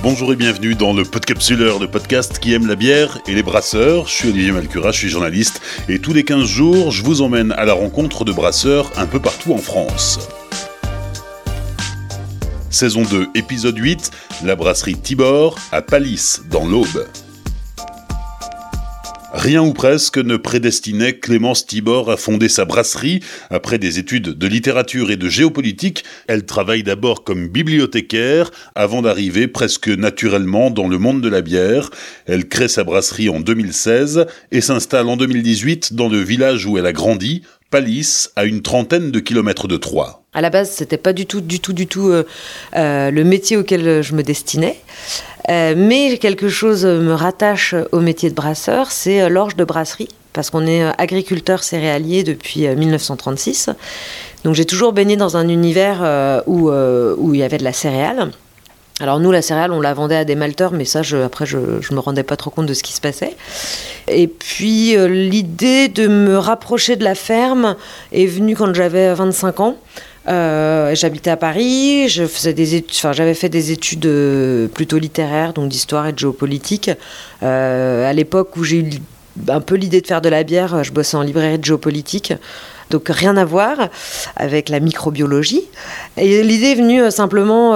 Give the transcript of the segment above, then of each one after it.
Bonjour et bienvenue dans le Podcapsuleur, le podcast qui aime la bière et les brasseurs. Je suis Olivier Malcura, je suis journaliste et tous les 15 jours, je vous emmène à la rencontre de brasseurs un peu partout en France. Saison 2, épisode 8, la brasserie Tibor à Palisse, dans l'Aube. Rien ou presque ne prédestinait Clémence Tibor à fonder sa brasserie. Après des études de littérature et de géopolitique, elle travaille d'abord comme bibliothécaire avant d'arriver presque naturellement dans le monde de la bière. Elle crée sa brasserie en 2016 et s'installe en 2018 dans le village où elle a grandi, Palisse, à une trentaine de kilomètres de Troyes. À la base, c'était pas du tout, du tout, du tout euh, euh, le métier auquel je me destinais. Euh, mais quelque chose me rattache au métier de brasseur, c'est euh, l'orge de brasserie, parce qu'on est euh, agriculteur céréalier depuis 1936. Donc j'ai toujours baigné dans un univers où, où il y avait de la céréale. Alors nous, la céréale, on la vendait à des malteurs, mais ça, je, après, je ne me rendais pas trop compte de ce qui se passait. Et puis, l'idée de me rapprocher de la ferme est venue quand j'avais 25 ans. Euh, j'habitais à Paris, j'avais fait des études euh, plutôt littéraires, donc d'histoire et de géopolitique. Euh, à l'époque où j'ai eu un peu l'idée de faire de la bière, je bossais en librairie de géopolitique. Donc rien à voir avec la microbiologie. Et l'idée est venue simplement,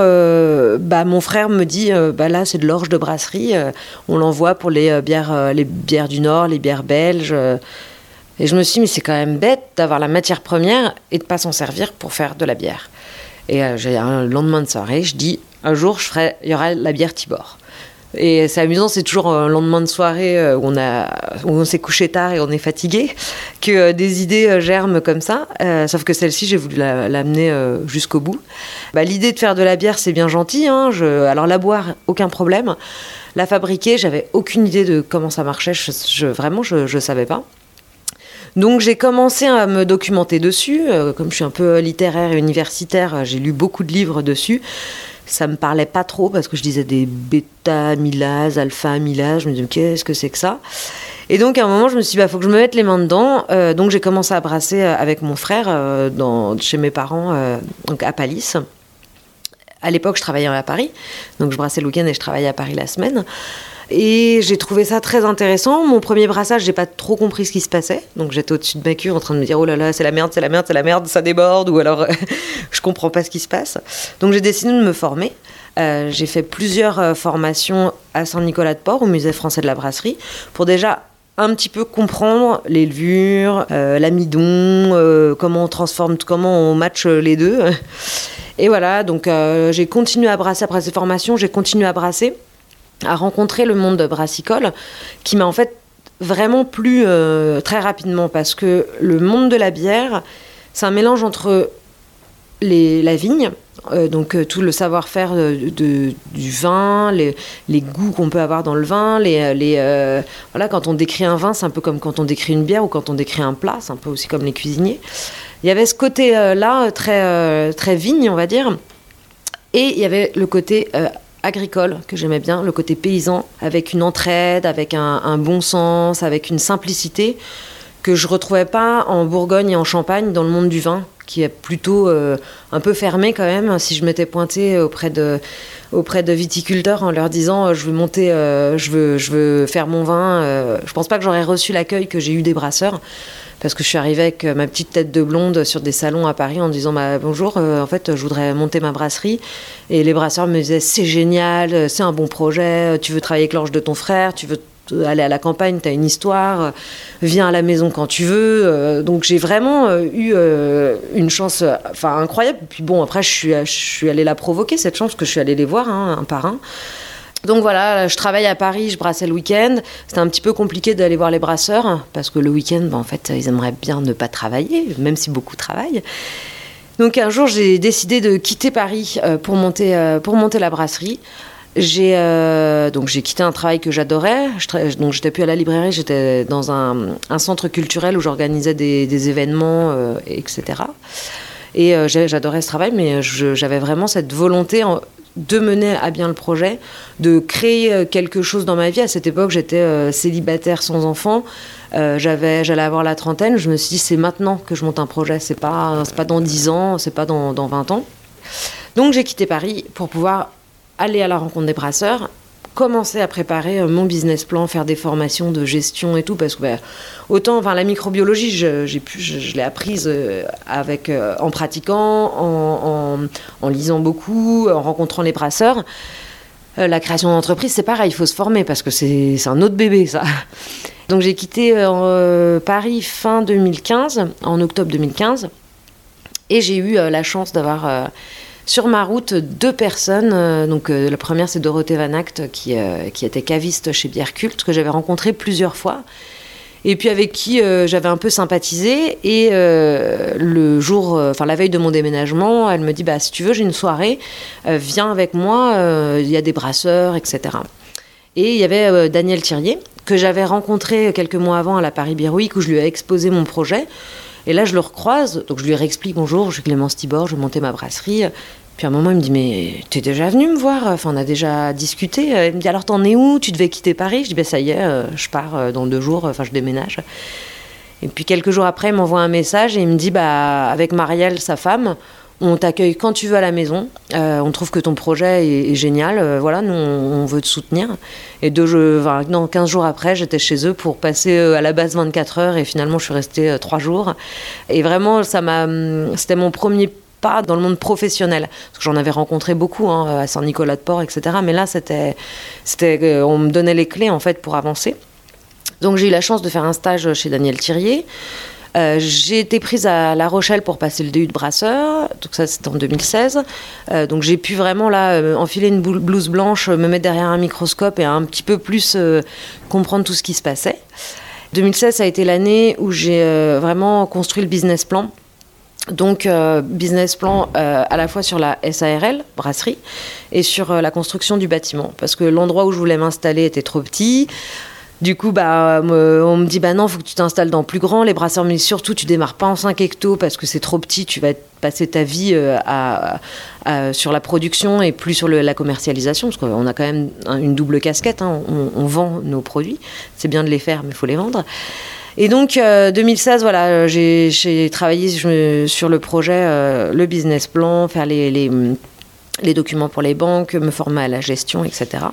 bah, mon frère me dit, bah, là c'est de l'orge de brasserie, on l'envoie pour les bières, les bières du Nord, les bières belges. Et je me suis dit, mais c'est quand même bête d'avoir la matière première et de pas s'en servir pour faire de la bière. Et euh, j'ai un lendemain de soirée, je dis, un jour, je ferai, il y aura la bière Tibor. Et c'est amusant, c'est toujours un lendemain de soirée euh, où on, s'est couché tard et on est fatigué, que euh, des idées germent comme ça. sauf que celle-ci, j'ai voulu l'amener jusqu'au bout. Bah, l'idée de faire de la bière, c'est bien gentil. Hein, alors la boire, aucun problème. La fabriquer, j'avais aucune idée de comment ça marchait. Vraiment, je ne savais pas. Donc j'ai commencé à me documenter dessus. Euh, comme je suis un peu littéraire et universitaire, j'ai lu beaucoup de livres dessus. Ça me parlait pas trop parce que je disais des bêta-amylases, alpha-amylases. Je me disais, qu'est-ce que c'est que ça? Et donc à un moment, je me suis dit, bah, faut que je me mette les mains dedans. Euh, donc j'ai commencé à brasser euh, avec mon frère chez mes parents donc à Palisse. À l'époque, je travaillais à Paris. Donc je brassais le week-end et je travaillais à Paris la semaine. Et j'ai trouvé ça très intéressant. Mon premier brassage, j'ai pas trop compris ce qui se passait. Donc j'étais au-dessus de ma cure en train de me dire oh là là, c'est la merde, c'est la merde, c'est la merde, ça déborde, ou alors je comprends pas ce qui se passe. Donc j'ai décidé de me former. Euh, j'ai fait plusieurs euh, formations à Saint-Nicolas-de-Port, au musée français de la brasserie, pour déjà un petit peu comprendre les levures, euh, l'amidon, comment on transforme, comment on match les deux. Et voilà, donc j'ai continué à brasser après ces formations, j'ai continué à brasser à rencontrer le monde brassicole qui m'a en fait vraiment plu euh, très rapidement parce que le monde de la bière, c'est un mélange entre la vigne, euh, donc euh, tout le savoir-faire du vin, les, les goûts qu'on peut avoir dans le vin, les, les voilà quand on décrit un vin, c'est un peu comme quand on décrit une bière ou quand on décrit un plat, c'est un peu aussi comme les cuisiniers. Il y avait ce côté-là très très vigne, on va dire, et il y avait le côté agricole que j'aimais bien, le côté paysan, avec une entraide, avec un, bon sens, avec une simplicité que je retrouvais pas en Bourgogne et en Champagne dans le monde du vin, qui est plutôt euh, un peu fermé quand même. Si je m'étais pointée auprès de, auprès de viticulteurs en leur disant euh, je veux monter, euh, je, veux, je veux faire mon vin, je pense pas que j'aurais reçu l'accueil que j'ai eu des brasseurs parce que je suis arrivée avec ma petite tête de blonde sur des salons à Paris en disant bah, bonjour, en fait, je voudrais monter ma brasserie. Et les brasseurs me disaient c'est génial, c'est un bon projet, tu veux travailler avec l'orge de ton frère, tu veux aller à la campagne, tu as une histoire, viens à la maison quand tu veux. donc j'ai vraiment eu une chance enfin incroyable. Puis bon, après, je suis, je suis allée la provoquer, cette chance, que je suis allée les voir hein, un par un. Donc voilà, je travaille à Paris, je brassais le week-end. C'était un petit peu compliqué d'aller voir les brasseurs parce que le week-end, ben, en fait, ils aimeraient bien ne pas travailler, même si beaucoup travaillent. Donc un jour, j'ai décidé de quitter Paris euh, pour monter, euh, pour monter la brasserie. J'ai euh, donc j'ai quitté un travail que j'adorais. Donc j'étais plus à la librairie, j'étais dans un, centre culturel où j'organisais des, événements, etc. Et j'adorais ce travail, mais j'avais vraiment cette volonté de mener à bien le projet, de créer euh, quelque chose dans ma vie. À cette époque, j'étais euh, célibataire sans enfant. Euh, j'avais, j'allais avoir la trentaine. Je me suis dit, c'est maintenant que je monte un projet. C'est pas, pas dans 10 ans, c'est pas dans, dans 20 ans. Donc j'ai quitté Paris pour pouvoir aller à la rencontre des brasseurs, commencer à préparer euh, mon business plan, faire des formations de gestion et tout, parce que bah, autant, enfin, la microbiologie, je, j'ai pu, je, l'ai apprise euh, avec, euh, en pratiquant, en, lisant beaucoup, en rencontrant les brasseurs. la création d'entreprise, c'est pareil, il faut se former parce que c'est un autre bébé, ça. Donc j'ai quitté Paris fin 2015, en octobre 2015, et j'ai eu la chance d'avoir sur ma route, deux personnes. Euh, donc, euh, la première, c'est Dorothée Van Act, qui, euh, qui était caviste chez Bière que j'avais rencontré plusieurs fois. Et puis avec qui j'avais un peu sympathisé. Et le jour, enfin la veille de mon déménagement, elle me dit bah, si tu veux, j'ai une soirée, viens avec moi, il y a des brasseurs, etc. Et il y avait Daniel Thirier, que j'avais rencontré quelques mois avant à la Paris Week, où je lui ai exposé mon projet. Et là, je le recroise, donc je lui réexplique bonjour, je suis Clémence Tibor, je montais ma brasserie. Puis à un moment, il me dit Mais t'es déjà venu me voir? Enfin, on a déjà discuté. Il me dit Alors, t'en es où? Tu devais quitter Paris? Je dis Ben, ça y est, euh, je pars euh, dans deux jours, enfin, je déménage. Et puis quelques jours après, il m'envoie un message et il me dit Bah, avec Marielle, sa femme, on t'accueille quand tu veux à la maison. Euh, on trouve que ton projet est, génial. Euh, voilà, nous, on, veut te soutenir. Et deux, enfin, non, 15 jours après, j'étais chez eux pour passer euh, à la base 24 heures. Et finalement, je suis restée trois jours. Et vraiment, ça m'a, hum, c'était mon premier pas dans le monde professionnel. Parce que j'en avais rencontré beaucoup hein, à Saint-Nicolas-de-Port, etc. Mais là, c'était, c'était, on me donnait les clés en fait pour avancer. Donc j'ai eu la chance de faire un stage chez Daniel Thirier. Euh, j'ai été prise à La Rochelle pour passer le DU de brasseur, donc ça c'était en 2016. Euh, donc j'ai pu vraiment là euh, enfiler une blouse blanche, me mettre derrière un microscope et un petit peu plus comprendre tout ce qui se passait. 2016 ça a été l'année où j'ai vraiment construit le business plan. Donc, business plan à la fois sur la SARL, brasserie, et sur la construction du bâtiment. Parce que l'endroit où je voulais m'installer était trop petit. Du coup, bah, on me dit bah non, faut que tu t'installes dans plus grand. Les brasseurs mais surtout, tu démarres pas en 5 hectos parce que c'est trop petit. Tu vas passer ta vie euh, à, sur la production et plus sur la commercialisation parce qu'on a quand même une double casquette. Hein. On, vend nos produits. C'est bien de les faire, mais il faut les vendre. Et donc, 2016, euh, voilà, j'ai travaillé sur le projet, euh, le business plan, faire les, les documents pour les banques, me former à la gestion, etc.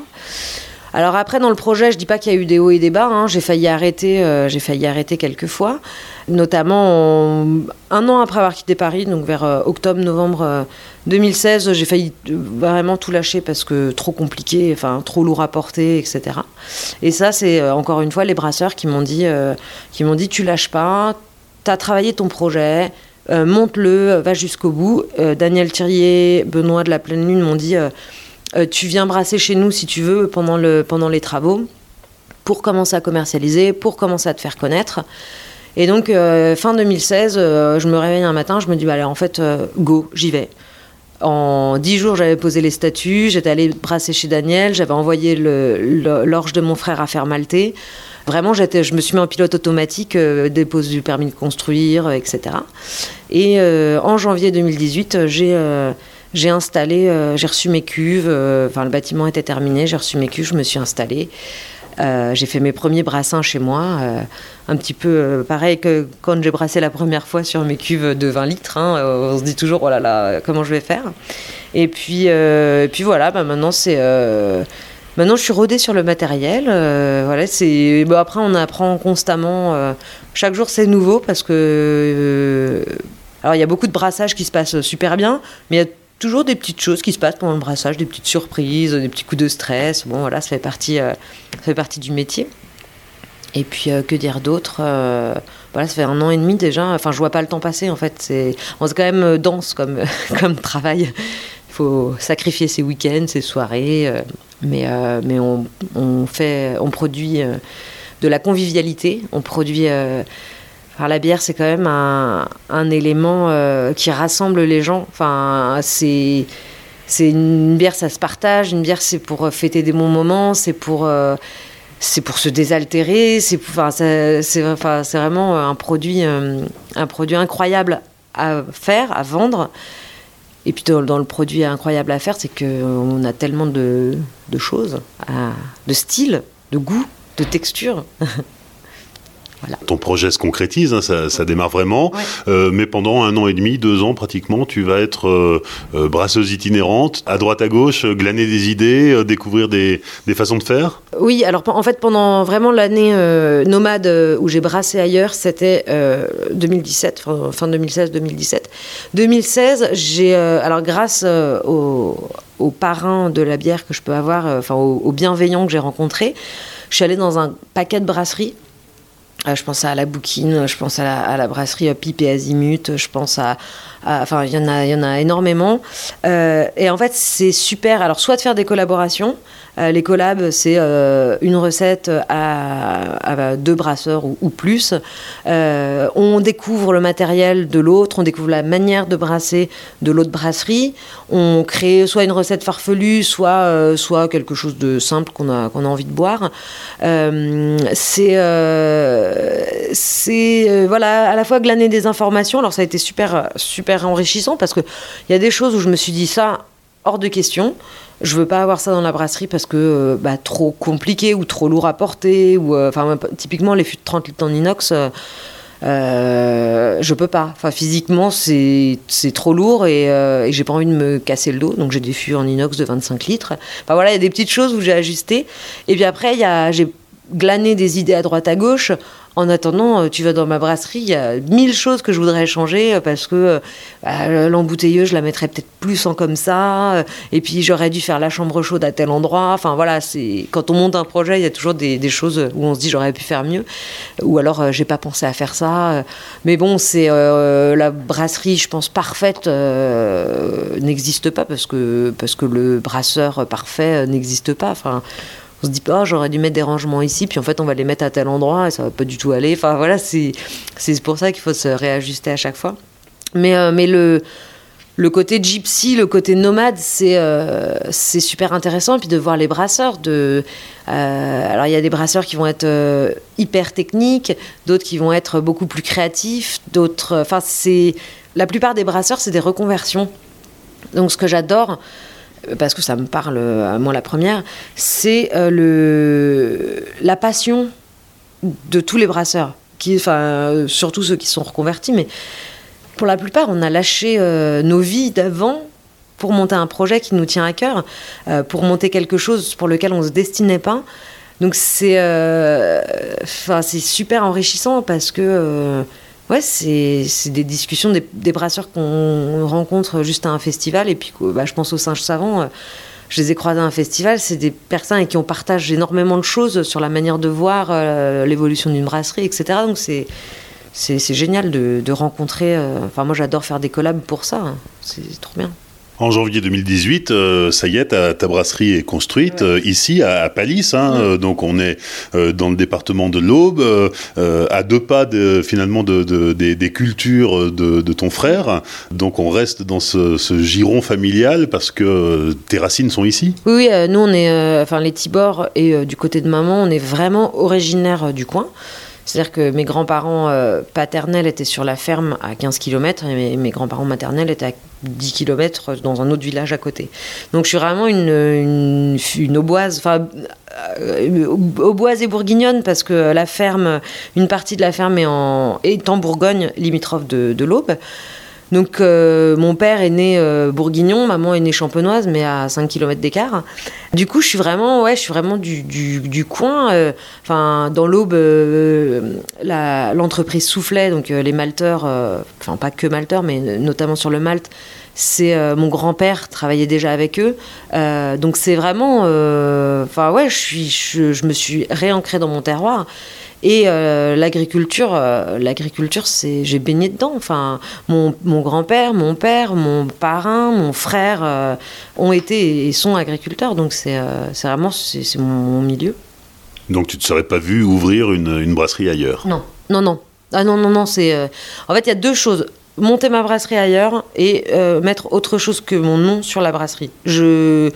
Alors après, dans le projet, je dis pas qu'il y a eu des hauts et des bas. Hein. J'ai failli arrêter, euh, j'ai failli arrêter quelques fois, notamment un an après avoir quitté Paris, donc vers euh, octobre-novembre 2016, euh, j'ai failli vraiment tout lâcher parce que trop compliqué, enfin trop lourd à porter, etc. Et ça, c'est encore une fois les brasseurs qui m'ont dit, qui m'ont dit, tu lâches pas, tu as travaillé ton projet. monte-le, va jusqu'au bout. Daniel Thirier, Benoît de la Pleine Lune m'ont dit tu viens brasser chez nous si tu veux pendant, le, pendant les travaux pour commencer à commercialiser, pour commencer à te faire connaître. Et donc, euh, fin 2016, euh, je me réveille un matin, je me dis, bah, allez, en fait, go, j'y vais. En dix jours, j'avais posé les statuts, j'étais allée brasser chez Daniel, j'avais envoyé l'orge de mon frère à faire malter. Vraiment, je me suis mis en pilote automatique, dépose du permis de construire, etc. Et en janvier 2018, j'ai j'ai installé, euh, j'ai reçu mes cuves, euh, enfin le bâtiment était terminé, j'ai reçu mes cuves, je me suis installée. Euh, j'ai fait mes premiers brassins chez moi, un petit peu pareil que quand j'ai brassé la première fois sur mes cuves de 20 litres. Hein, on se dit toujours, oh là là, comment je vais faire? Et puis, puis voilà, bah maintenant c'est. Maintenant, je suis rodée sur le matériel. voilà, c'est. Bon, après, on apprend constamment. chaque jour, c'est nouveau parce que. alors, il y a beaucoup de brassages qui se passent super bien, mais il y a toujours des petites choses qui se passent pendant le brassage, des petites surprises, des petits coups de stress. Bon, voilà, ça fait partie, euh, ça fait partie du métier. Et puis, euh, que dire d'autre euh, Voilà, ça fait un an et demi déjà. Enfin, je vois pas le temps passer, en fait. C'est, on quand même dense comme, comme travail. Il faut sacrifier ses week-ends, ses soirées. mais mais on, on, fait, on produit de la convivialité. On produit la bière, c'est quand même un, élément euh, qui rassemble les gens. Enfin, c'est une bière, ça se partage. Une bière, c'est pour fêter des bons moments. C'est pour euh, se désaltérer. C'est vraiment un produit euh, un produit incroyable à faire, à vendre. Et puis dans, le produit incroyable à faire, c'est qu'on a tellement de, choses, de style, de goût, de Ton projet se concrétise, hein, ça, démarre vraiment. Euh, mais pendant un an et demi, deux ans pratiquement, tu vas être euh, euh, brasseuse itinérante, à droite à gauche, glaner des idées, découvrir des, façons de faire? Oui, alors en fait, pendant vraiment l'année nomade où j'ai brassé ailleurs, c'était 2017, fin, 2016-2017. 2016, j'ai, alors grâce aux au parrain de la bière que je peux avoir, enfin aux bienveillants que j'ai rencontrés, je suis allée dans un paquet de brasseries je pense à la bouquine, je pense à la, brasserie Pipe et Azimut, je pense à, enfin il y en a, y en a énormément. Euh, et en fait c'est super. Alors soit de faire des collaborations, euh, les collabs, c'est euh, une recette à, deux brasseurs ou, plus. Euh, on découvre le matériel de l'autre, on découvre la manière de brasser de l'autre brasserie. On crée soit une recette farfelue, soit, soit quelque chose de simple qu'on a, a envie de boire. c'est voilà, à la fois glaner des informations. Alors ça a été super, super enrichissant parce qu'il y a des choses où je me suis dit ça hors de question. Je veux pas avoir ça dans la brasserie parce que euh, bah, trop compliqué ou trop lourd à porter. Ou, euh, enfin, typiquement, les fûts de 30 litres en inox, euh, euh, je peux pas. Enfin, physiquement, c'est trop lourd et, j'ai pas envie de me casser le dos. Donc, j'ai des fûts en inox de 25 litres. Enfin, voilà, il y a des petites choses où j'ai ajusté. Et puis après, j'ai glané des idées à droite à gauche en attendant, euh, tu vas dans ma brasserie, il y a mille choses que je voudrais changer euh, parce que euh, bah, l'embouteilleuse, je la mettrais peut-être plus en comme ça. Et puis j'aurais dû faire la chambre chaude à tel endroit. Enfin voilà, c'est quand on monte un projet, il y a toujours des, choses où on se dit j'aurais pu faire mieux. Ou alors j'ai pas pensé à faire ça. Mais bon, c'est la brasserie, je pense parfaite n'existe pas parce que parce que le brasseur parfait n'existe pas. Enfin on se dit pas, oh, j'aurais dû mettre des rangements ici, puis en fait on va les mettre à tel endroit et ça va pas du tout aller. Enfin voilà, c'est pour ça qu'il faut se réajuster à chaque fois. Mais, euh, mais le, le côté gypsy, le côté nomade, c'est euh, super intéressant. Et puis de voir les brasseurs. De, euh, alors il y a des brasseurs qui vont être hyper techniques, d'autres qui vont être beaucoup plus créatifs, d'autres. Enfin, la plupart des brasseurs, c'est des reconversions. Donc ce que j'adore, parce que ça me parle à moi la première, c'est euh, le, la passion de tous les brasseurs, qui, enfin, surtout ceux qui sont reconvertis, mais pour la plupart, on a lâché euh, nos vies d'avant pour monter un projet qui nous tient à cœur, euh, pour monter quelque chose pour lequel on ne se destinait pas. Donc c'est enfin c'est super enrichissant parce que Ouais, c'est des discussions, des, brasseurs qu'on rencontre juste à un festival. Et puis, bah, je pense aux singes savants. Euh, je les ai croisés à un festival. C'est des personnes avec qui on partage énormément de choses sur la manière de voir euh, l'évolution d'une brasserie, etc. Donc, c'est. C'est génial de, rencontrer. Euh, enfin, moi, j'adore faire des collabs pour ça. Hein. C'est trop bien. En janvier 2018, euh, ça y est, ta, brasserie est construite euh, ici à, à Palis. Hein, euh, donc on est dans le département de l'Aube, à deux pas de, finalement de, des, cultures de, ton frère. Donc on reste dans ce, giron familial parce que tes racines sont ici. Oui, nous on est, enfin les Tibor et du côté de maman, on est vraiment originaire du coin. C'est-à-dire que mes grands-parents paternels étaient sur la ferme à 15 km et mes grands-parents maternels étaient à 10 km dans un autre village à côté. Donc je suis vraiment une, une, une auboise, enfin euh, auboise et bourguignonne parce que la ferme, une partie de la ferme est en, Bourgogne, limitrophe de l'Aube. Donc euh, mon père est né euh, bourguignon, maman est née champenoise, mais à 5 km d'écart. Du coup, je suis vraiment, ouais, je suis vraiment du, du, coin. Euh, enfin, dans l'Aube, l'entreprise soufflait, donc les malteurs, enfin pas que malteurs, mais notamment sur le malt, c'est mon grand-père travaillait déjà avec eux. donc c'est vraiment, enfin ouais, je, suis, je, me suis réancrée dans mon terroir. Et euh, l'agriculture, euh, l'agriculture, c'est, j'ai baigné dedans. Enfin, mon, mon, grand-père, mon père, mon parrain, mon frère euh, ont été et sont agriculteurs. Donc c'est, vraiment c'est, mon, milieu. Donc tu ne te serais pas vu ouvrir une, une brasserie ailleurs? Non, non, non. Ah non, non, non. C'est en fait il y a deux choses monter ma brasserie ailleurs et mettre autre chose que mon nom sur la brasserie. Je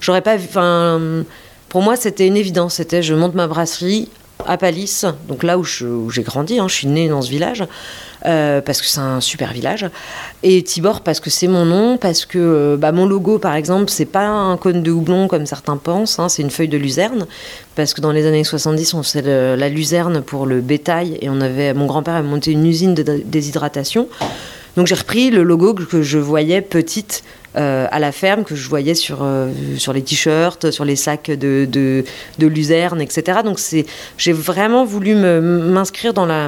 j'aurais pas, enfin, pour moi c'était une évidence. C'était je monte ma brasserie à Palis, donc là où j'ai grandi, hein, je suis née dans ce village, euh, parce que c'est un super village. Et Tibor parce que c'est mon nom, parce que euh, bah, mon logo par exemple, c'est pas un cône de houblon comme certains pensent, hein, c'est une feuille de luzerne, parce que dans les années 70 on faisait la luzerne pour le bétail et on avait, mon grand-père a monté une usine de déshydratation. Donc j'ai repris le logo que je voyais petite euh, à la ferme que je voyais sur, euh, sur les t-shirts, sur les sacs de, de, de luzerne, etc. Donc j'ai vraiment voulu m'inscrire dans la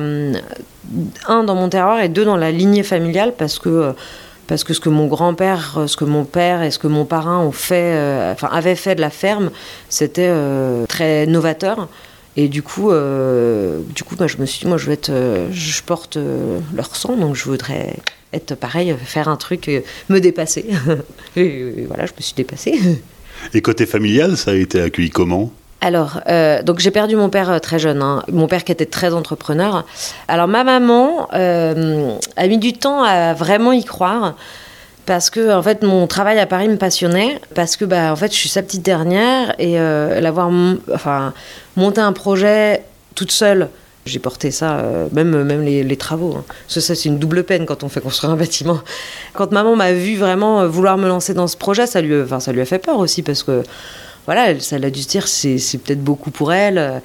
un dans mon terroir et deux dans la lignée familiale parce que parce que ce que mon grand-père, ce que mon père et ce que mon parrain ont fait, euh, enfin avaient fait de la ferme, c'était très novateur. Et du coup, du coup, bah, je me suis dit, moi, je vais être, je porte leur sang, donc je voudrais être pareil, faire un truc, euh, me dépasser. et voilà, je me suis dépassée. Et côté familial, ça a été accueilli comment? Alors, euh, donc j'ai perdu mon père euh, très jeune, hein. mon père qui était très entrepreneur. Alors ma maman a mis du temps à vraiment y croire parce que en fait mon travail à Paris me passionnait parce que bah en fait je suis sa petite dernière et l'avoir enfin monté un projet toute seule j'ai porté ça, euh, même, même les, travaux. Hein. Ça, c'est une double peine quand on fait construire un bâtiment. Quand maman m'a vu vraiment euh, vouloir me lancer dans ce projet, ça lui, enfin, ça lui a fait peur aussi parce que, voilà, ça l'a dû se dire c'est, c'est peut-être beaucoup pour elle.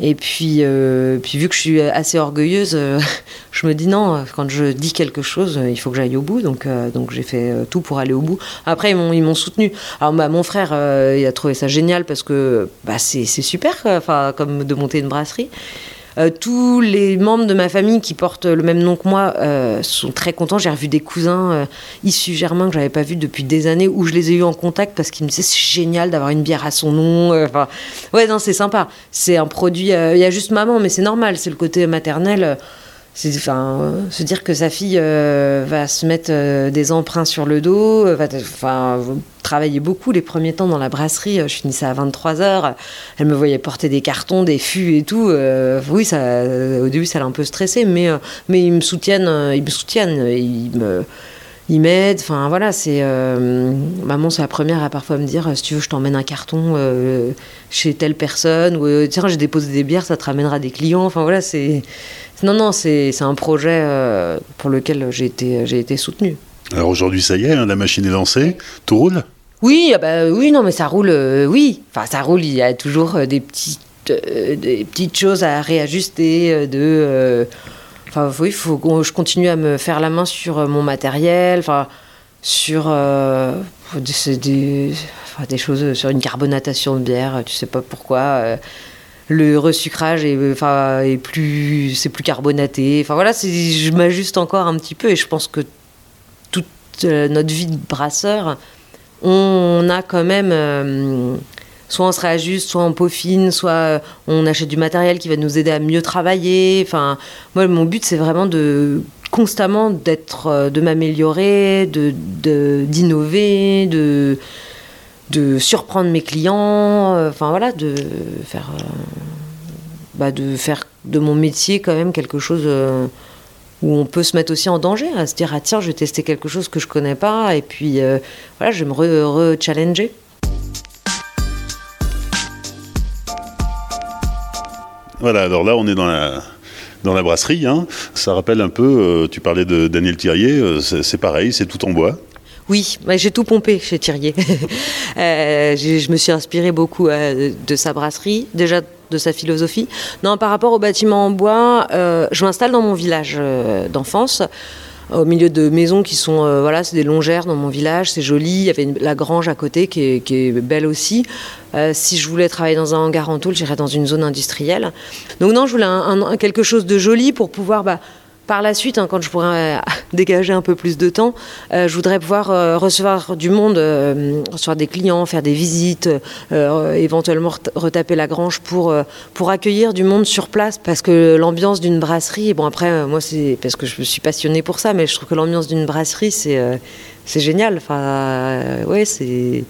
Et puis, euh, puis vu que je suis assez orgueilleuse, je me dis non, quand je dis quelque chose, il faut que j'aille au bout. Donc, donc j'ai fait tout pour aller au bout. Après, ils m'ont, ils m'ont soutenu. Alors, bah, mon frère, il a trouvé ça génial parce que bah, c'est, c'est super, enfin, comme de monter une brasserie. Euh, tous les membres de ma famille qui portent le même nom que moi euh, sont très contents. J'ai revu des cousins euh, issus germains que j'avais pas vus depuis des années où je les ai eu en contact parce qu'ils me disaient c'est génial d'avoir une bière à son nom. Enfin, ouais, non, c'est sympa. C'est un produit. Il y a juste maman, mais c'est normal. C'est le côté maternel se dire que sa fille euh, va se mettre euh, des emprunts sur le dos euh, va enfin travailler beaucoup les premiers temps dans la brasserie je finissais à 23 heures elle me voyait porter des cartons des fûts et tout oui ça au début ça l'a un peu stressé mais mais ils me soutiennent ils me soutiennent ils m'aident. Enfin voilà, c'est maman, c'est la première à parfois me dire si tu veux, je t'emmène un carton chez telle personne ou tiens, j'ai déposé des bières, ça te ramènera des clients. Enfin voilà, c'est non, non, c'est un projet euh, pour lequel j'ai été, été soutenue. Alors aujourd'hui, ça y est, hein, la machine est lancée, tout roule? Oui, ah bah, oui, non, mais ça roule, euh, oui. Enfin, ça roule, il y a toujours euh, des petites, des petites choses à réajuster, de... Enfin, oui, faut je continue à me faire la main sur mon matériel, enfin, sur des, des, choses, sur une carbonatation de bière, tu sais pas pourquoi le resucrage est, enfin, est plus, c'est plus carbonaté. Enfin voilà, je m'ajuste encore un petit peu et je pense que toute euh, notre vie de brasseur, on a quand même, euh, soit on se réajuste, soit on peaufine, soit euh, on achète du matériel qui va nous aider à mieux travailler. Enfin, moi, mon but, c'est vraiment de constamment d'être, de m'améliorer, de, d'innover, de de surprendre mes clients, euh, enfin voilà, de faire, euh, bah, de faire de mon métier quand même quelque chose euh, où on peut se mettre aussi en danger, à se dire ah tiens je vais tester quelque chose que je connais pas et puis voilà je vais me re-challenger. Voilà, alors là on est dans la, dans la brasserie. Hein. Ça rappelle un peu, tu parlais de Daniel Thirier, c'est pareil, c'est tout en bois. Oui, j'ai tout pompé chez Thirier. Euh, je me suis inspirée beaucoup euh, de sa brasserie, déjà de sa philosophie. Non, par rapport au bâtiment en bois, euh, je m'installe dans mon village d'enfance au milieu de maisons qui sont, voilà, c'est des longères dans mon village, c'est joli. Il y avait la grange à côté qui est, belle aussi. si je voulais travailler dans un hangar en tôle, j'irais dans une zone industrielle. Donc non, je voulais quelque chose de joli pour pouvoir bah, par la suite, hein, quand je pourrais euh, dégager un peu plus de temps, euh, je voudrais pouvoir euh, recevoir du monde, recevoir des clients, faire des visites, éventuellement retaper la grange pour, pour accueillir du monde sur place. Parce que l'ambiance d'une brasserie, bon après, moi c'est parce que je suis passionnée pour ça, mais je trouve que l'ambiance d'une brasserie, c'est c'est génial. Enfin, ouais, c'est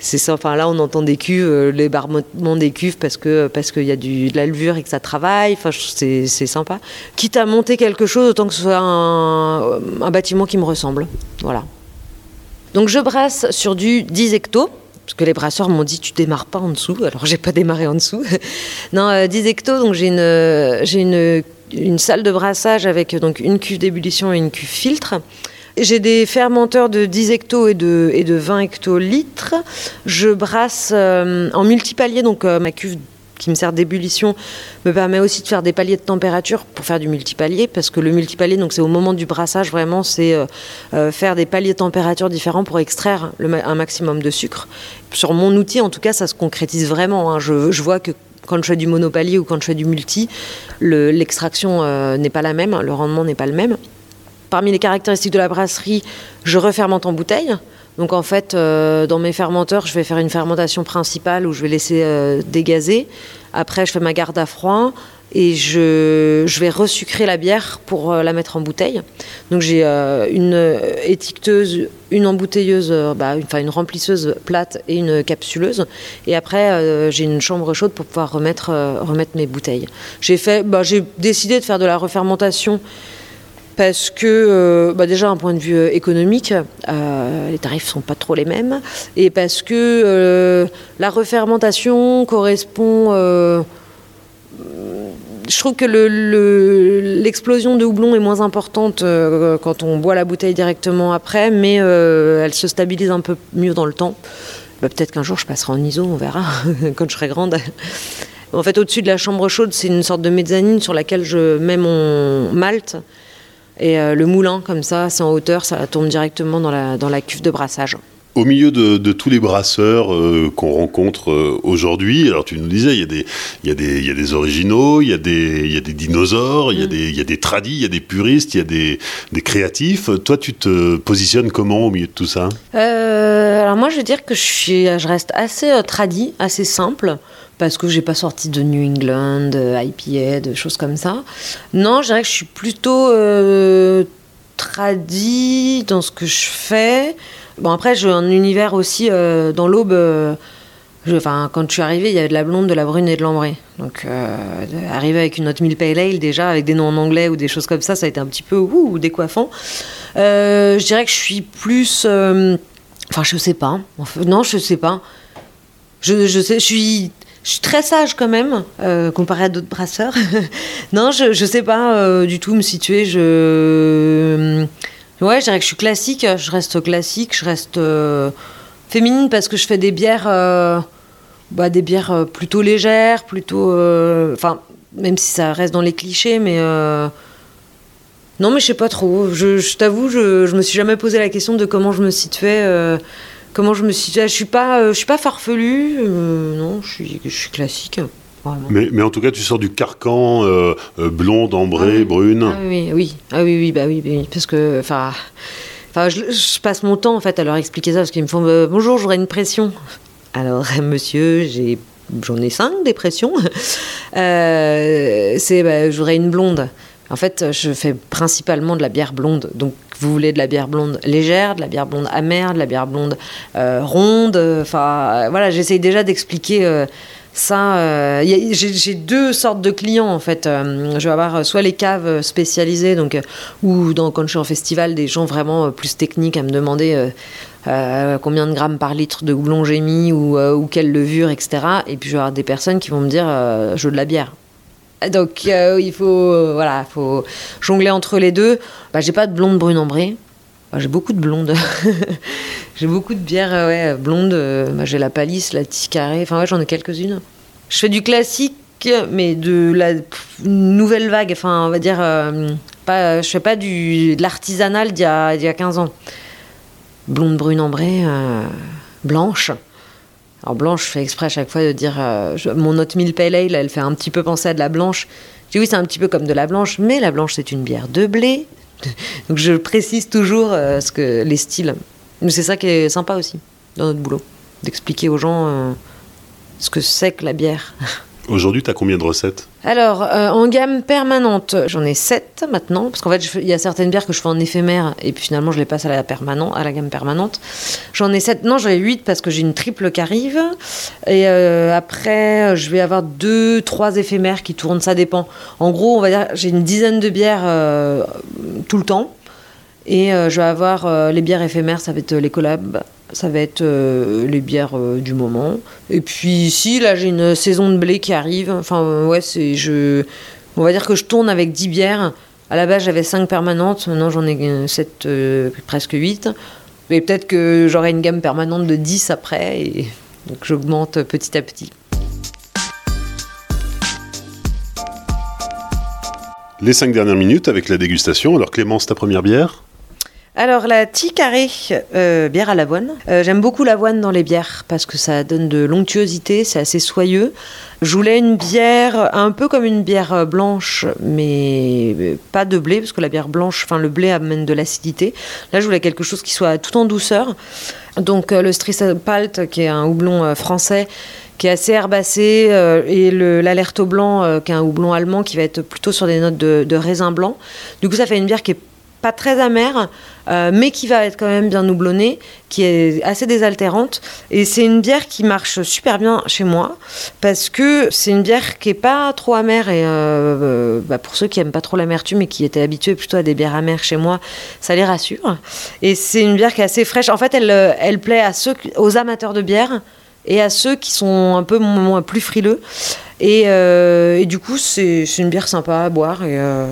c'est ça. Enfin, là, on entend des cuves, euh, les barbotements des cuves parce que parce qu'il y a du, de la levure et que ça travaille. Enfin, c'est, sympa. Quitte à monter quelque chose, autant que ce soit un, bâtiment qui me ressemble. Voilà. Donc, je brasse sur du 10 hectos. parce que les brasseurs m'ont dit tu démarres pas en dessous, alors j'ai pas démarré en dessous. non, 10 hectos, donc j'ai une, j'ai une, une, salle de brassage avec donc une cuve d'ébullition et une cuve filtre. J'ai des fermenteurs de 10 hectos et de, et de 20 hectolitres. Je brasse en multipalier, donc ma cuve qui me sert d'ébullition me permet aussi de faire des paliers de température pour faire du multipalier parce que le multipalier donc c'est au moment du brassage vraiment c'est euh, euh, faire des paliers de température différents pour extraire un maximum de sucre. Sur mon outil en tout cas ça se concrétise vraiment. Hein. Je, vois que quand je fais du monopalier ou quand je fais du multi, l'extraction euh, n'est pas la même, le rendement n'est pas le même. Parmi les caractéristiques de la brasserie, je refermente en bouteille. Donc en fait, euh, dans mes fermenteurs, je vais faire une fermentation principale où je vais laisser euh, dégazer. Après, je fais ma garde à froid et je, vais resucrer la bière pour euh, la mettre en bouteille. Donc j'ai une étiqueteuse, une embouteilleuse, bah, une, remplisseuse plate et une capsuleuse. Et après, j'ai une chambre chaude pour pouvoir remettre, mes bouteilles. Bah, j'ai décidé de faire de la refermentation parce que euh, bah déjà un point de vue euh, économique, euh, les tarifs sont pas trop les mêmes, et parce que la refermentation correspond. je trouve que l'explosion de houblon est moins importante quand on boit la bouteille directement après, mais elle se stabilise un peu mieux dans le temps. Bah, peut-être qu'un jour je passerai en ISO, on verra quand je serai grande. En fait, au-dessus de la chambre chaude, c'est une sorte de mezzanine sur laquelle je mets mon malt. Et euh, le moulin, comme ça, c'est en hauteur, ça tombe directement dans la, dans la cuve de brassage. Au milieu de, tous les brasseurs euh, qu'on rencontre euh, aujourd'hui, alors tu nous disais, il y, a des, il, y a des, il y a des originaux, il y a des, il y a des dinosaures, il, y a mm. des, il y a des tradis, il y a des puristes, il y a des, des créatifs. Toi, tu te positionnes comment au milieu de tout ça? Alors moi, je veux dire que je, suis, je reste assez tradit, assez simple parce que j'ai pas sorti de New England, IPA, de choses comme ça. Non, je dirais que je suis plutôt euh, tradie dans ce que je fais. Bon, après, j'ai un univers aussi euh, dans l'aube. Euh, enfin, quand je suis arrivée, il y avait de la blonde, de la brune et de l'ambrée. Donc, euh, arriver avec une autre mille pale ale, déjà, avec des noms en anglais ou des choses comme ça, ça a été un petit peu ouh, décoiffant. je dirais que je suis plus. Enfin, je sais pas. non, je sais pas. Je, suis je suis très sage quand même, euh, comparé à d'autres brasseurs. non, je, je sais pas euh, du tout me situer. Je... Euh, ouais, je dirais que je suis classique. Je reste classique, je reste féminine parce que je fais des bières, bah, des bières plutôt légères, plutôt. Enfin, même si ça reste dans les clichés, mais. Non, mais je sais pas trop. Je, je t'avoue, je, je me suis jamais posé la question de comment je me situais comment je me suis je suis pas euh, je suis pas farfelu euh, non je suis je suis classique mais, mais, en tout cas, tu sors du carcan euh, blonde, ambrée, ah brune. Ah oui, oui, ah oui, oui, bah oui, oui parce que, enfin, enfin, je, passe mon temps en fait à leur expliquer ça parce qu'ils me font bonjour, j'aurais une pression. Alors, monsieur, j'ai, j'en ai cinq dépressions. c'est, bah, j'aurais une blonde. En fait, je fais principalement de la bière blonde. Donc, vous voulez de la bière blonde légère, de la bière blonde amère, de la bière blonde euh, ronde. Enfin, voilà, j'essaye déjà d'expliquer. Euh, ça, euh, j'ai deux sortes de clients en fait. je vais avoir soit les caves spécialisées, donc ou dans, quand je suis en festival, des gens vraiment plus techniques à me demander combien de grammes par litre de houblon j'ai mis ou, ou, quelle levure, etc. Et puis je vais avoir des personnes qui vont me dire je veux de la bière. Donc euh, il faut, euh, voilà, faut jongler entre les deux. Bah, j'ai pas de blonde brune ambrée. J'ai beaucoup de blondes. j'ai beaucoup de bières euh, ouais, blondes. Bah, j'ai la palisse, la ticarée. Enfin, ouais, j'en ai quelques-unes. Je fais du classique, mais de la nouvelle vague. Enfin, on va dire. pas, je fais pas du, de l'artisanal d'il y, y a 15 ans. Blonde brune ambrée, blanche. Alors blanche, je fais exprès à chaque fois de dire euh, mon mille pale ale, elle fait un petit peu penser à de la blanche. Je dis oui, c'est un petit peu comme de la blanche, mais la blanche c'est une bière de blé. Donc je précise toujours euh, ce que les styles. C'est ça qui est sympa aussi dans notre boulot, d'expliquer aux gens euh, ce que c'est que la bière. Aujourd'hui, tu as combien de recettes? Alors, euh, en gamme permanente, j'en ai 7 maintenant, parce qu'en fait, il y a certaines bières que je fais en éphémère, et puis finalement, je les passe à la, à la gamme permanente. J'en ai 7, non, j'en ai 8 parce que j'ai une triple qui arrive, et euh, après, je vais avoir 2, 3 éphémères qui tournent, ça dépend. En gros, on va dire, j'ai une dizaine de bières euh, tout le temps, et je vais avoir les bières éphémères, ça va être les collabs, Ça va être les bières du moment. Et puis ici, là, j'ai une saison de blé qui arrive. Enfin, ouais, c'est je. On va dire que je tourne avec 10 bières. À la base, j'avais 5 permanentes. Maintenant, j'en ai 7, presque 8. Et peut-être que j'aurai une gamme permanente de 10 après. Et donc, j'augmente petit à petit. Les 5 dernières minutes avec la dégustation. Alors, Clémence, ta première bière? Alors la Ticaré, euh, bière à l'avoine. Euh, j'aime beaucoup l'avoine dans les bières parce que ça donne de l'onctuosité, c'est assez soyeux. Je voulais une bière un peu comme une bière blanche, mais pas de blé parce que la bière blanche, enfin le blé amène de l'acidité. Là, je voulais quelque chose qui soit tout en douceur. Donc euh, le Strisapalt, qui est un houblon français, qui est assez herbacé, et l'Alerto blanc, qui est un houblon allemand, qui va être plutôt sur des notes de, de raisin blanc. Du coup, ça fait une bière qui est pas très amère, euh, mais qui va être quand même bien houblonnée, qui est assez désaltérante. Et c'est une bière qui marche super bien chez moi, parce que c'est une bière qui est pas trop amère. Et euh, bah, pour ceux qui aiment pas trop l'amertume et qui étaient habitués plutôt à des bières amères chez moi, ça les rassure. Et c'est une bière qui est assez fraîche. En fait, elle, elle plaît à ceux, aux amateurs de bière et à ceux qui sont un peu moins, plus frileux. Et, euh, et, du coup, c'est une bière sympa à boire. Et, euh,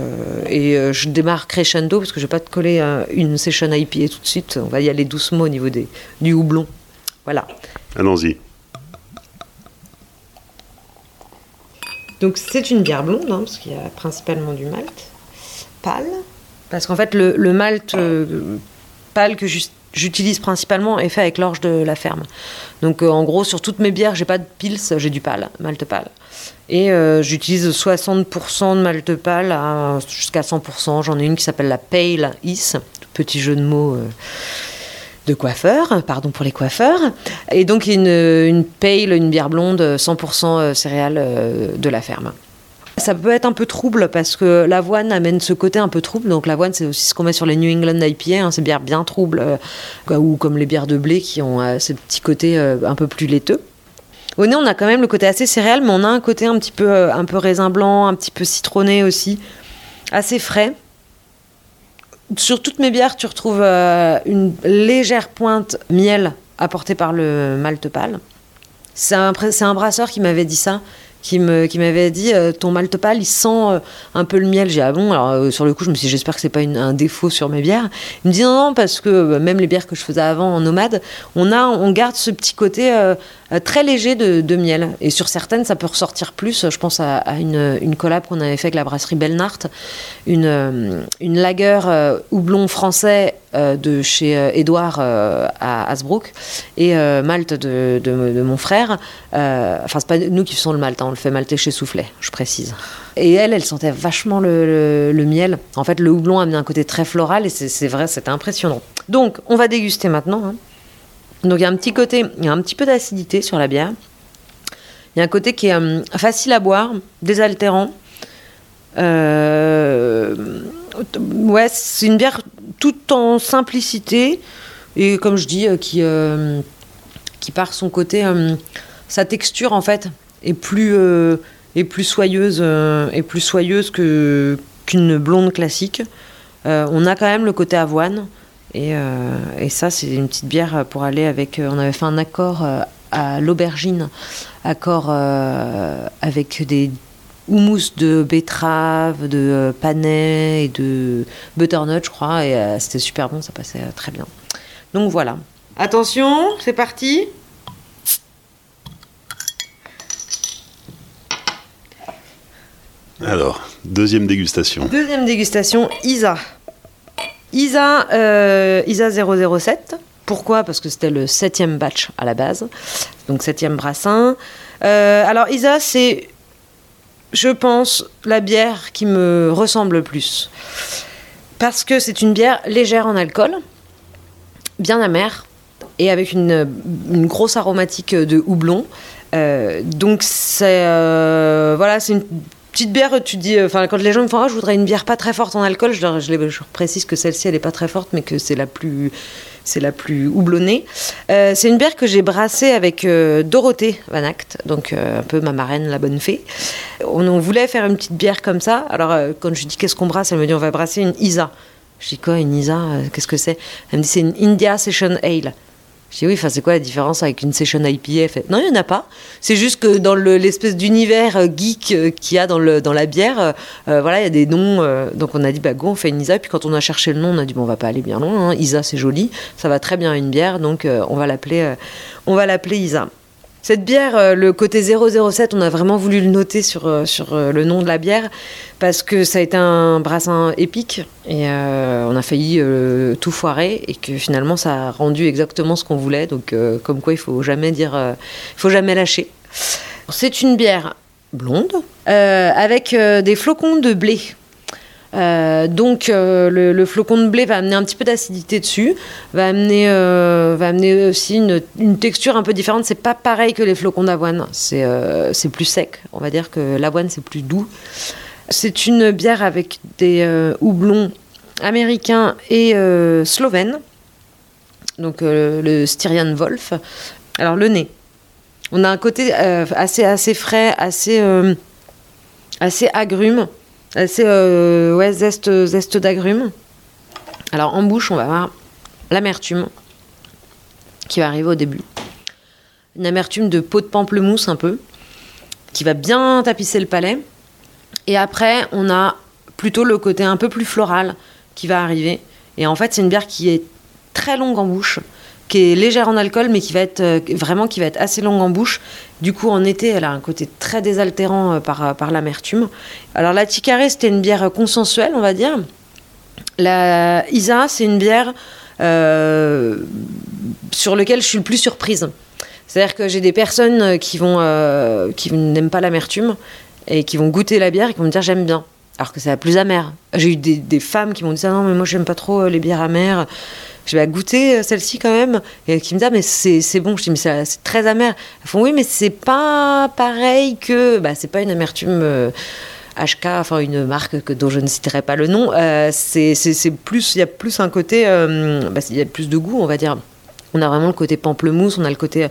et euh, je démarre crescendo parce que je ne vais pas te coller une session IPA tout de suite. On va y aller doucement au niveau des, du houblon. Voilà. Allons-y. Donc c'est une bière blonde, hein, parce qu'il y a principalement du malt pâle. Parce qu'en fait, le, le malt pâle que juste j'utilise principalement est fait avec l'orge de la ferme. Donc euh, en gros, sur toutes mes bières, j'ai pas de pils, j'ai du pâle, malte pâle. Et euh, j'utilise 60% de malte pâle jusqu'à 100%. J'en ai une qui s'appelle la Pale Is, petit jeu de mots. Euh, de coiffeur, pardon pour les coiffeurs, et donc une, une pale, une bière blonde 100% céréales de la ferme. Ça peut être un peu trouble parce que l'avoine amène ce côté un peu trouble. Donc l'avoine, c'est aussi ce qu'on met sur les New England IPA, hein, ces bières bien troubles, euh, ou comme les bières de blé qui ont euh, ce petit côté euh, un peu plus laiteux. Au nez, on a quand même le côté assez céréal, mais on a un côté un petit peu, un peu raisin blanc, un petit peu citronné aussi, assez frais. Sur toutes mes bières, tu retrouves une légère pointe miel apportée par le malt pâle. C'est un, un brasseur qui m'avait dit ça qui m'avait dit euh, ton malt pâle il sent euh, un peu le miel. J'ai ah bon alors euh, sur le coup je me suis dit j'espère que c'est pas un défaut sur mes bières. Il me dit non non parce que même les bières que je faisais avant en nomade on a on garde ce petit côté très léger de, miel et sur certaines ça peut ressortir plus je pense à, une, une collab qu'on avait fait avec la brasserie Belnart une une lager houblon français de chez Edouard à Hasbrook et Malte de, de, mon frère enfin c'est pas nous qui faisons le Malte hein, on le fait malter chez Soufflet, je précise. Et elle, elle sentait vachement le, miel. En fait, le houblon a mis un côté très floral et c'est vrai, c'était impressionnant. Donc, on va déguster maintenant. Hein. Donc, il y a un petit côté, il y a un petit peu d'acidité sur la bière. Il y a un côté qui est euh, facile à boire, désaltérant. Euh, ouais, c'est une bière tout en simplicité et comme je dis, euh, qui, qui par son côté, sa texture en fait, est plus, est plus soyeuse, est plus soyeuse que, qu'une blonde classique. On a quand même le côté avoine. Et, et ça, c'est une petite bière pour aller avec. on avait fait un accord à l'aubergine, accord avec des houmous de betterave, de panais et de butternut, je crois. Et c'était super bon, ça passait très bien. Donc voilà. Attention, c'est parti. Alors, deuxième dégustation. Deuxième dégustation, Isa. Isa, euh, Isa 007. Pourquoi? Parce que c'était le septième batch à la base, donc septième brassin. Euh, alors Isa, c'est, je pense, la bière qui me ressemble le plus. Parce que c'est une bière légère en alcool, bien amère, et avec une, grosse aromatique de houblon. Euh, donc c'est voilà, c'est une petite bière, tu dis, euh, enfin, quand les gens me font, oh, je voudrais une bière pas très forte en alcool, je, leur, précise que celle-ci, elle est pas très forte, mais que c'est la plus, c'est la plus houblonnée. Euh, c'est une bière que j'ai brassée avec euh, Dorothée Van Act, donc un peu ma marraine, la bonne fée. On, voulait faire une petite bière comme ça. Alors, quand je dis qu'est-ce qu'on brasse, elle me dit, on va brasser une Isa. Je dis quoi, une Isa? Qu'est-ce que c'est? Elle me dit, c'est une India Session Ale. Je dis oui, c'est quoi la différence avec une session IPA Non, il n'y en a pas. C'est juste que dans l'espèce d'univers euh, geek euh, qu'il y a dans, la bière, euh, voilà, il y a des noms. donc on a dit, bah go, on fait une ISA. puis quand on a cherché le nom, on a dit, bon, on va pas aller bien loin. Hein. Isa, c'est joli, ça va très bien à une bière, donc on va l'appeler, on va l'appeler Isa. Cette bière, euh, le côté 007, on a vraiment voulu le noter sur, euh, sur euh, le nom de la bière parce que ça a été un brassin épique et on a failli tout foirer et que finalement ça a rendu exactement ce qu'on voulait. Donc comme quoi il faut jamais dire, faut jamais lâcher. C'est une bière blonde avec des flocons de blé euh, donc euh, le, flocon de blé va amener un petit peu d'acidité dessus, va amener, euh, va amener aussi une, texture un peu différente. C'est pas pareil que les flocons d'avoine, c'est c'est plus sec. On va dire que l'avoine c'est plus doux. C'est une bière avec des houblons américains et slovènes. Donc le Styrian Wolf. Alors le nez. On a un côté assez, assez frais, assez, assez agrume. C'est euh, ouais, zeste, zeste d'agrumes. Alors en bouche, on va avoir l'amertume qui va arriver au début. Une amertume de peau de pamplemousse un peu, qui va bien tapisser le palais. Et après, on a plutôt le côté un peu plus floral qui va arriver. Et en fait, c'est une bière qui est très longue en bouche, qui est légère en alcool, mais qui va être euh, vraiment qui va être assez longue en bouche. Du coup, en été, elle a un côté très désaltérant euh, par, euh, par l'amertume. Alors, la Ticaré, c'était une bière consensuelle, on va dire. La Isa, c'est une bière sur laquelle je suis le plus surprise. C'est-à-dire que j'ai des personnes qui vont qui n'aiment pas l'amertume et qui vont goûter la bière et qui vont me dire j'aime bien alors que c'est la plus amère. J'ai eu des, femmes qui m'ont dit ça, non mais moi j'aime pas trop les bières amères je vais goûter euh, celle-ci quand même. Et qui me dit, ah, mais c'est bon. Je dis, mais c'est très amer. Elles font, oui, mais c'est pas pareil que. Bah, c'est pas une amertume. HK, euh, enfin une marque que, dont je ne citerai pas le nom, euh, c'est plus, il y a plus un côté, bah, y a plus de goût, on va dire. On a vraiment le côté pamplemousse, on a le côté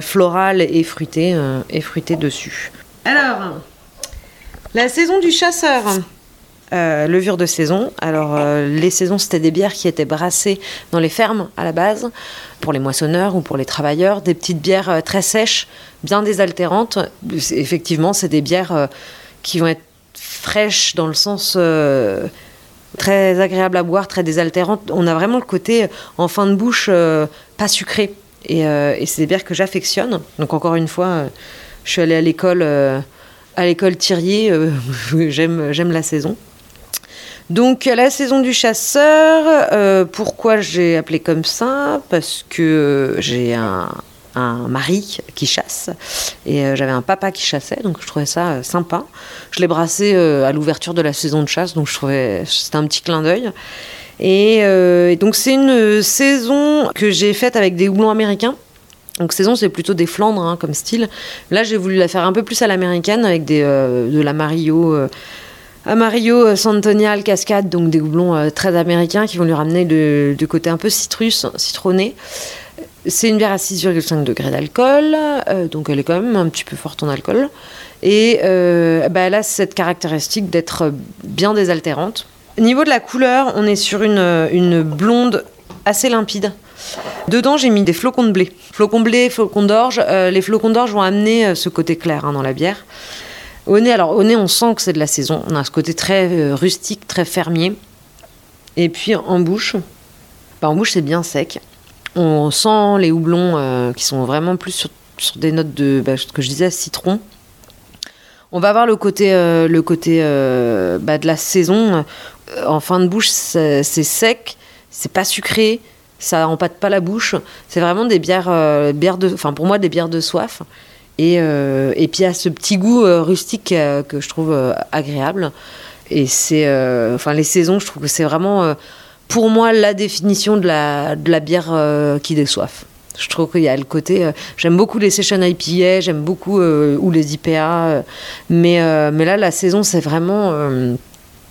floral et fruité, et fruité dessus. Alors, la saison du chasseur. Euh, levure de saison. Alors, euh, les saisons, c'était des bières qui étaient brassées dans les fermes à la base, pour les moissonneurs ou pour les travailleurs. Des petites bières euh, très sèches, bien désaltérantes. Effectivement, c'est des bières qui vont être fraîches dans le sens très agréable à boire, très désaltérantes. On a vraiment le côté en fin de bouche pas sucré. Et, c'est des bières que j'affectionne. Donc, encore une fois, je suis allée à l'école. à l'école Thirier, j'aime, j'aime la saison. Donc la saison du chasseur, euh, pourquoi j'ai appelé comme ça? Parce que j'ai un, mari qui chasse et euh, j'avais un papa qui chassait, donc je trouvais ça euh, sympa. Je l'ai brassé à l'ouverture de la saison de chasse, donc je trouvais c'était un petit clin d'œil. Et, donc c'est une saison que j'ai faite avec des houblons américains. Donc saison, c'est plutôt des Flandres hein, comme style. Là, j'ai voulu la faire un peu plus à l'américaine avec des, de la Mario Amarillo, euh, Santonial, Cascade, donc des houblons euh, très américains qui vont lui ramener le, côté un peu citrus, citronné. C'est une bière à 6,5 degrés d'alcool, euh, donc elle est quand même un petit peu forte en alcool. Et bah, elle a cette caractéristique d'être bien désaltérante. Niveau de la couleur, on est sur une, une blonde assez limpide. Dedans, j'ai mis des flocons de blé. Flocons de blé, flocons d'orge. les flocons d'orge vont amener ce côté clair hein, dans la bière. Au nez, alors on sent que c'est de la saison. On a ce côté très euh, rustique, très fermier. Et puis en bouche, bah, en bouche c'est bien sec. On sent les houblons euh, qui sont vraiment plus sur, des notes de, bah, ce que je disais, citron. On va avoir le côté, euh, le côté bah, de la saison. En fin de bouche, c'est sec, c'est pas sucré, ça empâte pas la bouche. C'est vraiment des bières, bières de, enfin pour moi des bières de soif. Et, euh, et puis il y a ce petit goût euh, rustique euh, que je trouve agréable. Et c'est. enfin, les saisons, je trouve que c'est vraiment, pour moi, la définition de la, de la bière qui déçoive. Je trouve qu'il y a le côté. j'aime beaucoup les session IPA, j'aime beaucoup. ou les IPA. mais, mais là, la saison, c'est vraiment.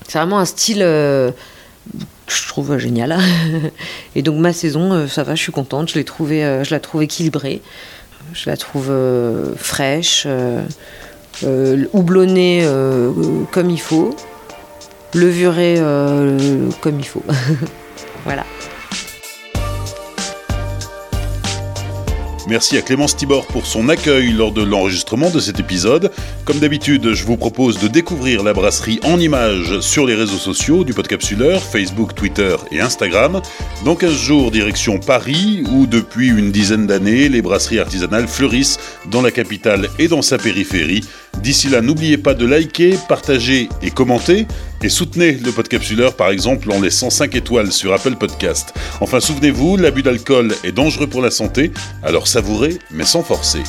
c'est vraiment un style que je trouve génial. et donc ma saison, ça va, je suis contente. Je l'ai trouvé, je la trouve équilibrée. Je la trouve euh, fraîche, euh, euh, houblonnée comme il faut, levurée comme il faut. voilà. Merci à Clémence Tibor pour son accueil lors de l'enregistrement de cet épisode. Comme d'habitude, je vous propose de découvrir la brasserie en images sur les réseaux sociaux du Podcapsuleur, Facebook, Twitter et Instagram. Dans 15 jours, direction Paris, où depuis une dizaine d'années, les brasseries artisanales fleurissent dans la capitale et dans sa périphérie. D'ici là, n'oubliez pas de liker, partager et commenter. Et soutenez le Podcapsuleur par exemple en laissant 5 étoiles sur Apple Podcast. Enfin souvenez-vous, l'abus d'alcool est dangereux pour la santé, alors savourez mais sans forcer.